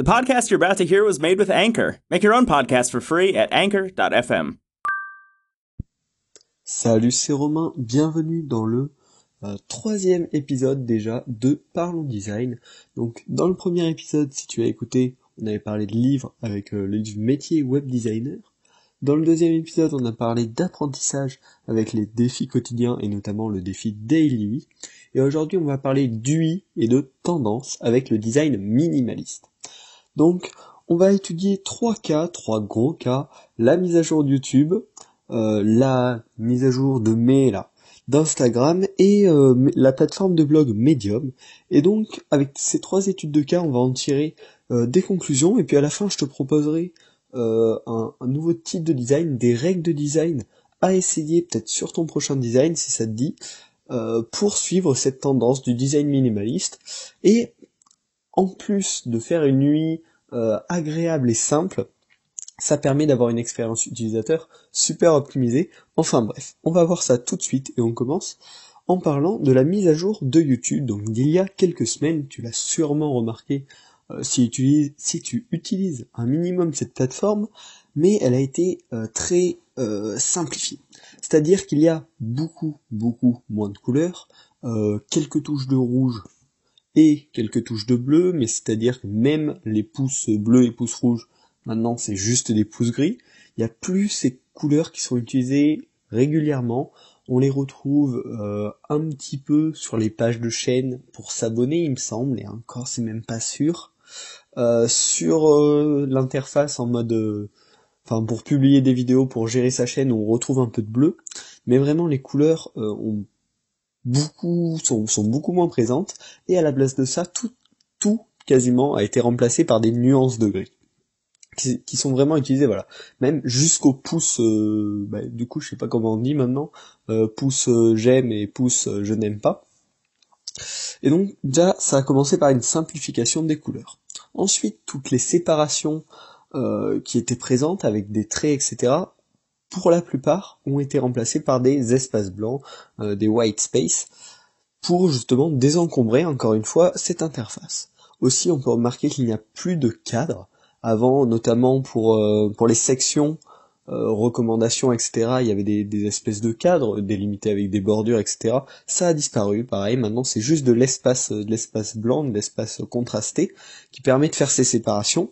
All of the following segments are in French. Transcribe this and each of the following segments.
The podcast you're about to hear was made with Anchor. Make your own podcast for free at anchor.fm. Salut, c'est Romain. Bienvenue dans le euh, troisième épisode déjà de Parlons Design. Donc, dans le premier épisode, si tu as écouté, on avait parlé de livres avec euh, le métier web designer. Dans le deuxième épisode, on a parlé d'apprentissage avec les défis quotidiens et notamment le défi Daily. Et aujourd'hui, on va parler d'UI et de tendance avec le design minimaliste. Donc, on va étudier trois cas, trois gros cas, la mise à jour de YouTube, euh, la mise à jour de mai d'Instagram et euh, la plateforme de blog Medium. Et donc, avec ces trois études de cas, on va en tirer euh, des conclusions et puis à la fin, je te proposerai euh, un, nouveau type de design, des règles de design à essayer peut-être sur ton prochain design si ça te dit, pour suivre cette tendance du design minimaliste. Et en plus de faire une nuit euh, agréable et simple, ça permet d'avoir une expérience utilisateur super optimisée. Enfin bref, on va voir ça tout de suite et on commence en parlant de la mise à jour de YouTube. Donc d'il y a quelques semaines, tu l'as sûrement remarqué euh, si, tu, utilises un minimum cette plateforme, mais elle a été euh, très simplifiée. C'est-à-dire qu'il y a beaucoup, beaucoup moins de couleurs, quelques touches de rouge et quelques touches de bleu, mais c'est-à-dire que même les pouces bleus et pouces rouges, maintenant c'est juste des pouces gris. Il n'y a plus ces couleurs qui sont utilisées régulièrement. On les retrouve un petit peu sur les pages de chaîne pour s'abonner, il me semble, et encore c'est même pas sûr. Euh, sur euh, l'interface en mode euh, enfin pour publier des vidéos pour gérer sa chaîne on retrouve un peu de bleu mais vraiment les couleurs ont beaucoup sont, beaucoup moins présentes. Et à la place de ça tout tout quasiment a été remplacé par des nuances de gris qui, sont vraiment utilisées voilà. Même jusqu'au pouce bah, du coup je sais pas comment on dit maintenant pouce j'aime et pouce je n'aime pas. Et donc déjà ça a commencé par une simplification des couleurs. Ensuite, toutes les séparations euh, qui étaient présentes avec des traits, etc., pour la plupart, ont été remplacées par des espaces blancs, euh, des white space, pour justement désencombrer encore une fois cette interface. Aussi, on peut remarquer qu'il n'y a plus de cadre. Avant, notamment pour, euh, pour les sections, euh, recommandations, etc. Il y avait des, espèces de cadres délimités avec des bordures, etc. Ça a disparu, pareil. Maintenant, c'est juste de l'espace, de l'espace blanc, de l'espace contrasté, qui permet de faire ces séparations.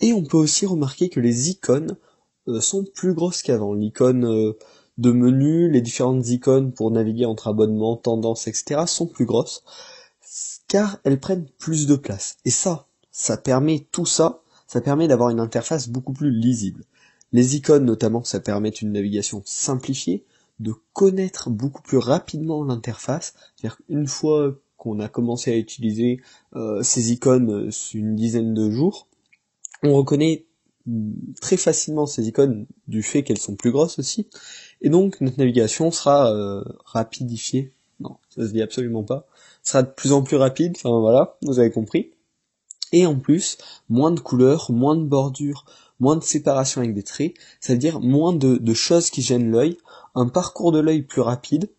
Et on peut aussi remarquer que les icônes sont plus grosses qu'avant. L'icône euh, de menu, les différentes icônes pour naviguer entre abonnements, tendances, etc. sont plus grosses, car elles prennent plus de place. Et ça, ça permet tout ça, ça permet d'avoir une interface beaucoup plus lisible. Les icônes notamment, ça permet une navigation simplifiée, de connaître beaucoup plus rapidement l'interface. C'est-à-dire qu'une fois qu'on a commencé à utiliser euh, ces icônes euh, une dizaine de jours, on reconnaît très facilement ces icônes du fait qu'elles sont plus grosses aussi, et donc notre navigation sera euh, rapidifiée. Non, ça se dit absolument pas. Sera de plus en plus rapide. Enfin voilà, vous avez compris. Et en plus, moins de couleurs, moins de bordures, moins de séparation avec des traits, c'est-à-dire moins de, choses qui gênent l'œil, un parcours de l'œil plus rapide,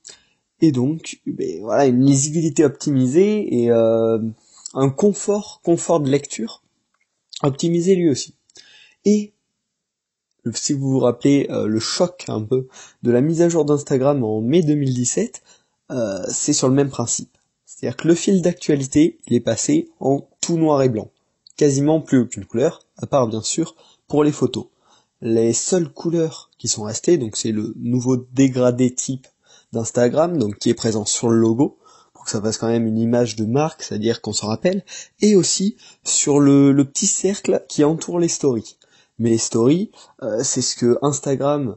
et donc ben, voilà une lisibilité optimisée et euh, un confort, confort de lecture optimisé lui aussi. Et si vous vous rappelez euh, le choc un peu de la mise à jour d'Instagram en mai 2017, euh, c'est sur le même principe. C'est-à-dire que le fil d'actualité, il est passé en tout noir et blanc. Quasiment plus aucune couleur, à part bien sûr pour les photos. Les seules couleurs qui sont restées, donc c'est le nouveau dégradé type d'Instagram, donc qui est présent sur le logo, pour que ça fasse quand même une image de marque, c'est-à-dire qu'on s'en rappelle, et aussi sur le, petit cercle qui entoure les stories. Mais les stories, euh, c'est ce que Instagram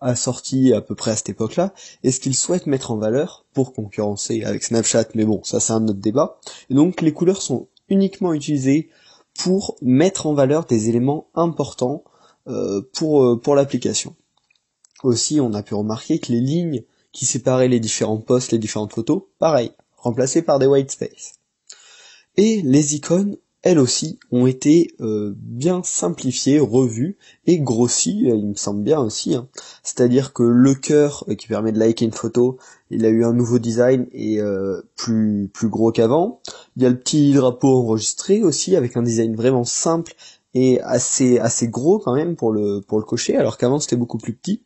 a sorti à peu près à cette époque-là, et ce qu'il souhaite mettre en valeur pour concurrencer avec Snapchat, mais bon, ça c'est un autre débat. Et donc les couleurs sont uniquement utilisées pour mettre en valeur des éléments importants euh, pour, euh, pour l'application. Aussi, on a pu remarquer que les lignes qui séparaient les différents posts, les différentes photos, pareil, remplacées par des white space. Et les icônes elles aussi, ont été euh, bien simplifiées, revues et grossies, il me semble bien aussi. Hein. C'est-à-dire que le cœur qui permet de liker une photo, il a eu un nouveau design et plus plus gros qu'avant. Il y a le petit drapeau enregistré aussi avec un design vraiment simple et assez assez gros quand même pour le pour le cocher, alors qu'avant c'était beaucoup plus petit.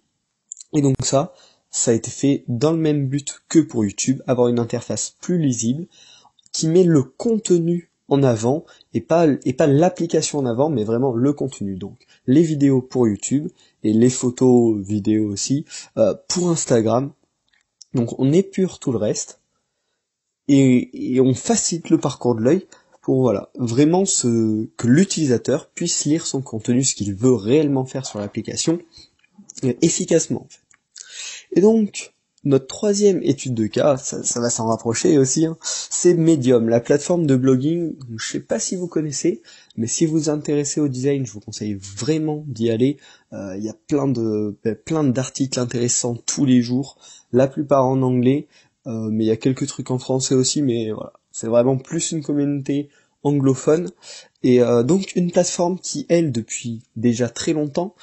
Et donc ça, ça a été fait dans le même but que pour YouTube, avoir une interface plus lisible qui met le contenu en avant et pas et pas l'application en avant mais vraiment le contenu donc les vidéos pour YouTube et les photos vidéos aussi euh, pour Instagram donc on épure tout le reste et, on facilite le parcours de l'œil pour voilà vraiment ce que l'utilisateur puisse lire son contenu ce qu'il veut réellement faire sur l'application euh, efficacement. Et donc, notre troisième étude de cas, ça, va s'en rapprocher aussi, hein, c'est Medium, la plateforme de blogging. Je sais pas si vous connaissez, mais si vous vous intéressez au design, je vous conseille vraiment d'y aller. Euh, il y a plein de ben, plein d'articles intéressants tous les jours, la plupart en anglais, euh, mais il y a quelques trucs en français aussi. Mais voilà, c'est vraiment plus une communauté anglophone et euh, donc une plateforme qui elle depuis déjà très longtemps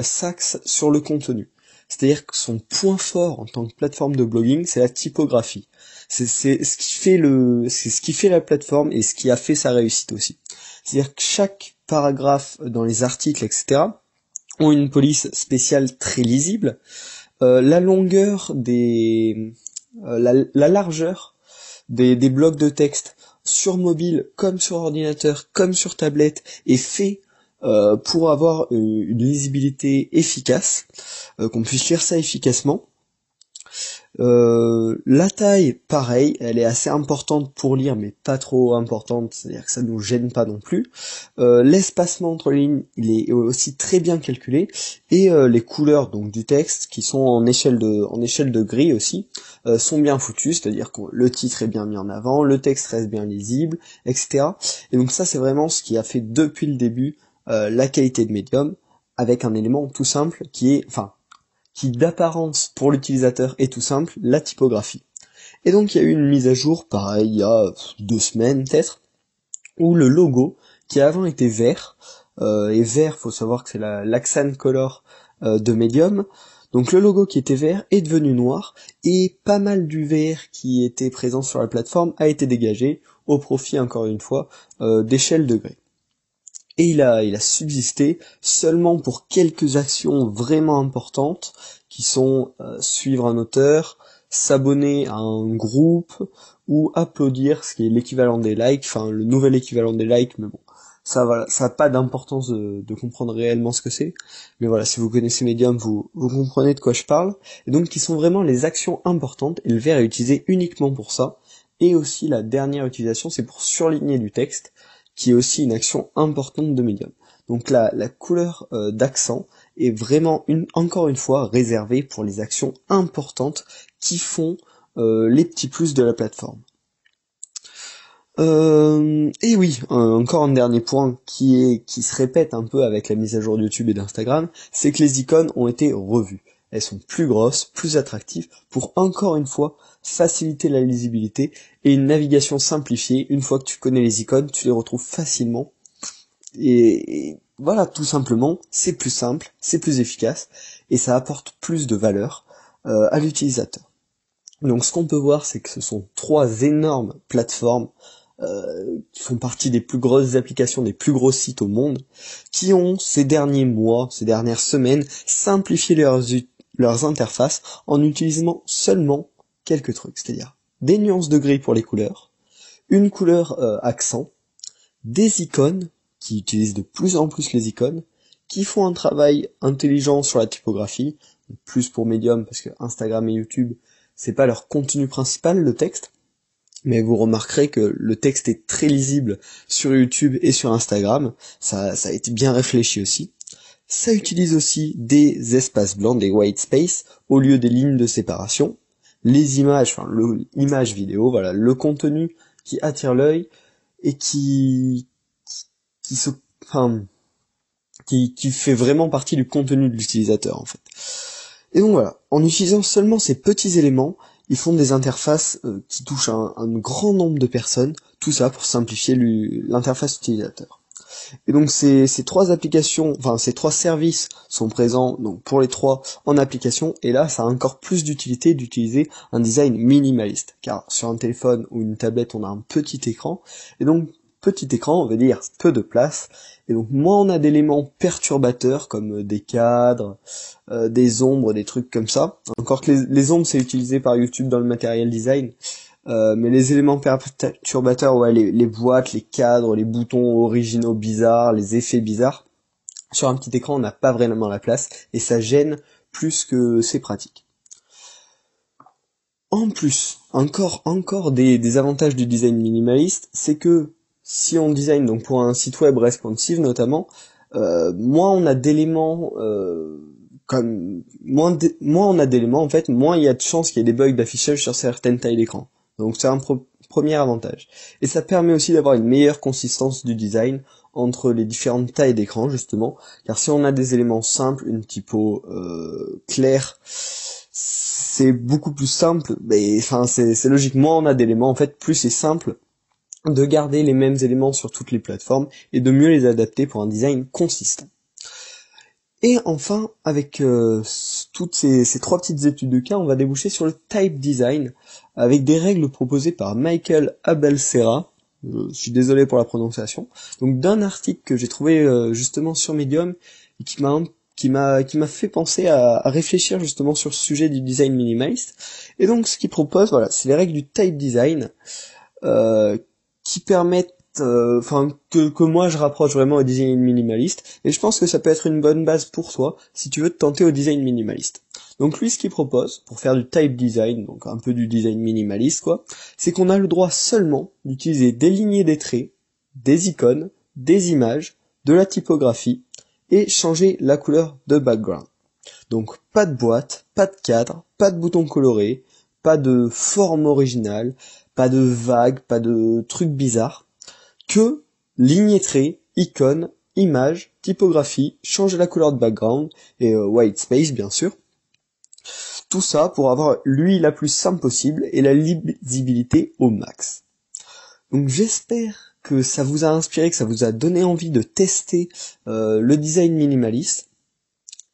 s'axe sur le contenu. C'est-à-dire que son point fort en tant que plateforme de blogging, c'est la typographie. C'est ce qui fait le, c'est ce qui fait la plateforme et ce qui a fait sa réussite aussi. C'est-à-dire que chaque paragraphe dans les articles, etc., ont une police spéciale très lisible. Euh, la longueur des, euh, la, largeur des, des blocs de texte sur mobile comme sur ordinateur comme sur tablette est fait euh, pour avoir euh, une lisibilité efficace, euh, qu'on puisse lire ça efficacement. la taille, pareil, elle est assez importante pour lire, mais pas trop importante, c'est-à-dire que ça nous gêne pas non plus. L'espacement entre les lignes, il est aussi très bien calculé, et les couleurs donc du texte, qui sont en échelle de, en échelle de gris aussi, sont bien foutues, c'est-à-dire que le titre est bien mis en avant, le texte reste bien lisible, etc. Et donc ça, c'est vraiment ce qui a fait depuis le début euh, la qualité de médium avec un élément tout simple qui est, enfin, qui d'apparence pour l'utilisateur est tout simple, la typographie. Et donc il y a eu une mise à jour, pareil, il y a deux semaines peut-être, où le logo, qui avant était vert, euh, et vert, faut savoir que c'est la l'Axan Color euh, de Medium, donc le logo qui était vert est devenu noir, et pas mal du vert qui était présent sur la plateforme a été dégagé, au profit encore une fois d'échelle de gris et il a, il a subsisté seulement pour quelques actions vraiment importantes qui sont euh, suivre un auteur, s'abonner à un groupe ou applaudir, ce qui est l'équivalent des likes, enfin le nouvel équivalent des likes, mais bon, ça voilà, ça n'a pas d'importance de, comprendre réellement ce que c'est, mais voilà, si vous connaissez Medium, vous, vous comprenez de quoi je parle, et donc qui sont vraiment les actions importantes, et le vert est utilisé uniquement pour ça, et aussi la dernière utilisation, c'est pour surligner du texte, qui est aussi une action importante de médium. Donc la, la couleur euh, d'accent est vraiment une, encore une fois réservée pour les actions importantes qui font euh, les petits plus de la plateforme. Euh, et oui, encore un dernier point qui est qui se répète un peu avec la mise à jour de YouTube et d'Instagram, c'est que les icônes ont été revues. Elles sont plus grosses, plus attractives, pour encore une fois faciliter la lisibilité et une navigation simplifiée. Une fois que tu connais les icônes, tu les retrouves facilement. Et, voilà, tout simplement, c'est plus simple, c'est plus efficace et ça apporte plus de valeur euh, à l'utilisateur. Donc ce qu'on peut voir, c'est que ce sont trois énormes plateformes euh, qui font partie des plus grosses applications, des plus gros sites au monde, qui ont ces derniers mois, ces dernières semaines, simplifié leurs, leurs interfaces en utilisant seulement quelques trucs, c'est-à-dire des nuances de gris pour les couleurs, une couleur euh, accent, des icônes, qui utilisent de plus en plus les icônes, qui font un travail intelligent sur la typographie, plus pour Medium parce que Instagram et YouTube, c'est pas leur contenu principal, le texte, mais vous remarquerez que le texte est très lisible sur YouTube et sur Instagram, ça, ça a été bien réfléchi aussi. Ça utilise aussi des espaces blancs, des white space, au lieu des lignes de séparation, les images, enfin l'image vidéo, voilà, le contenu qui attire l'œil et qui qui se, enfin, qui, qui fait vraiment partie du contenu de l'utilisateur en fait. Et donc voilà, en utilisant seulement ces petits éléments, ils font des interfaces euh, qui touchent un, un, grand nombre de personnes, tout ça pour simplifier l'interface utilisateur. Et donc ces, trois applications, enfin ces trois services sont présents donc pour les trois en application. Et là, ça a encore plus d'utilité d'utiliser un design minimaliste, car sur un téléphone ou une tablette, on a un petit écran. Et donc petit écran, on veut dire peu de place. Et donc moins on a d'éléments perturbateurs comme des cadres, euh, des ombres, des trucs comme ça. Encore que les, les ombres c'est utilisé par YouTube dans le matériel design. Euh, mais les éléments perturbateurs, ouais, les, les, boîtes, les cadres, les boutons originaux bizarres, les effets bizarres, sur un petit écran, on n'a pas vraiment la place et ça gêne plus que c'est pratique. En plus, encore, encore des, des avantages du design minimaliste, c'est que si on design donc pour un site web responsive notamment, euh, moins on a d'éléments euh, comme moins, moins on a d'éléments en fait, moins il y a de chances qu'il y ait des bugs d'affichage sur certaines tailles d'écran. Donc c'est un premier avantage. Et ça permet aussi d'avoir une meilleure consistance du design entre les différentes tailles d'écran justement, car si on a des éléments simples, une typo euh, claire, c'est beaucoup plus simple, mais enfin c'est logique, moins on a d'éléments en fait, plus c'est simple de garder les mêmes éléments sur toutes les plateformes et de mieux les adapter pour un design consistant. Et enfin, avec euh, toutes ces, trois petites études de cas, on va déboucher sur le type design, avec des règles proposées par Michael Abelserra, je suis désolé pour la prononciation, donc d'un article que j'ai trouvé euh, justement sur Medium, et qui m'a qui m'a qui m'a fait penser à, réfléchir justement sur ce sujet du design minimaliste. Et donc ce qu'il propose, voilà, c'est les règles du type design, euh, qui permettent euh, que, moi je rapproche vraiment au design minimaliste et je pense que ça peut être une bonne base pour toi si tu veux te tenter au design minimaliste. Donc lui ce qu'il propose pour faire du type design, donc un peu du design minimaliste quoi, c'est qu'on a le droit seulement d'utiliser des lignées des traits, des icônes, des images, de la typographie et changer la couleur de background. Donc pas de boîte, pas de cadre, pas de boutons colorés, pas de forme originale, pas de vagues, pas de trucs bizarres que ligne trait, icône, image, typographie, changer la couleur de background et euh, white space bien sûr. Tout ça pour avoir l'UI la plus simple possible et la lisibilité au max. Donc j'espère que ça vous a inspiré, que ça vous a donné envie de tester euh, le design minimaliste.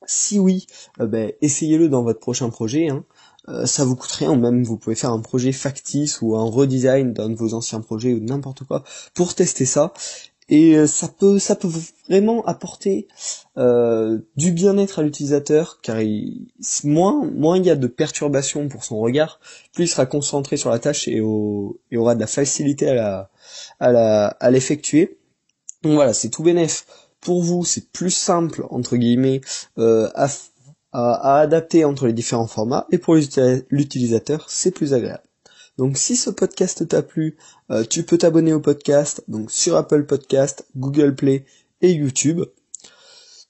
Si oui, euh, ben, essayez-le dans votre prochain projet. Hein. Euh, ça vous coûte rien, même vous pouvez faire un projet factice ou un redesign d'un de vos anciens projets ou n'importe quoi pour tester ça. Et euh, ça peut, ça peut vraiment apporter euh, du bien-être à l'utilisateur, car il, moins, moins il y a de perturbations pour son regard, plus il sera concentré sur la tâche et, au, et aura de la facilité à la, à la, à l'effectuer. Donc voilà, c'est tout bénef. Pour vous, c'est plus simple entre guillemets euh, à, à, adapter entre les différents formats et pour l'utilisateur c'est plus agréable. Donc si ce podcast t'a plu, euh, tu peux t'abonner au podcast donc sur Apple Podcast, Google Play et YouTube.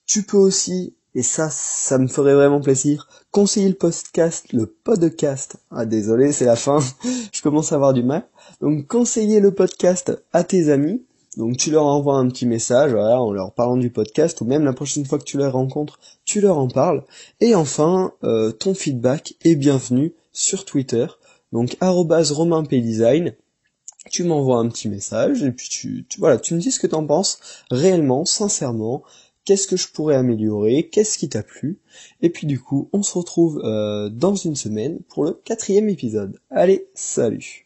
Tu peux aussi, et ça ça me ferait vraiment plaisir, conseiller le podcast, le podcast. Ah désolé, c'est la fin, je commence à avoir du mal. Donc conseiller le podcast à tes amis donc tu leur envoies un petit message, en leur parlant du podcast, ou même la prochaine fois que tu les rencontres, tu leur en parles. Et enfin, euh, ton feedback est bienvenu sur Twitter, donc @romainpdesign. Tu m'envoies un petit message et puis tu, voilà, tu me dis ce que t'en penses réellement, sincèrement. Qu'est-ce que je pourrais améliorer? Qu'est-ce qui t'a plu? Et puis du coup, on se retrouve euh, dans une semaine pour le quatrième épisode. Allez, salut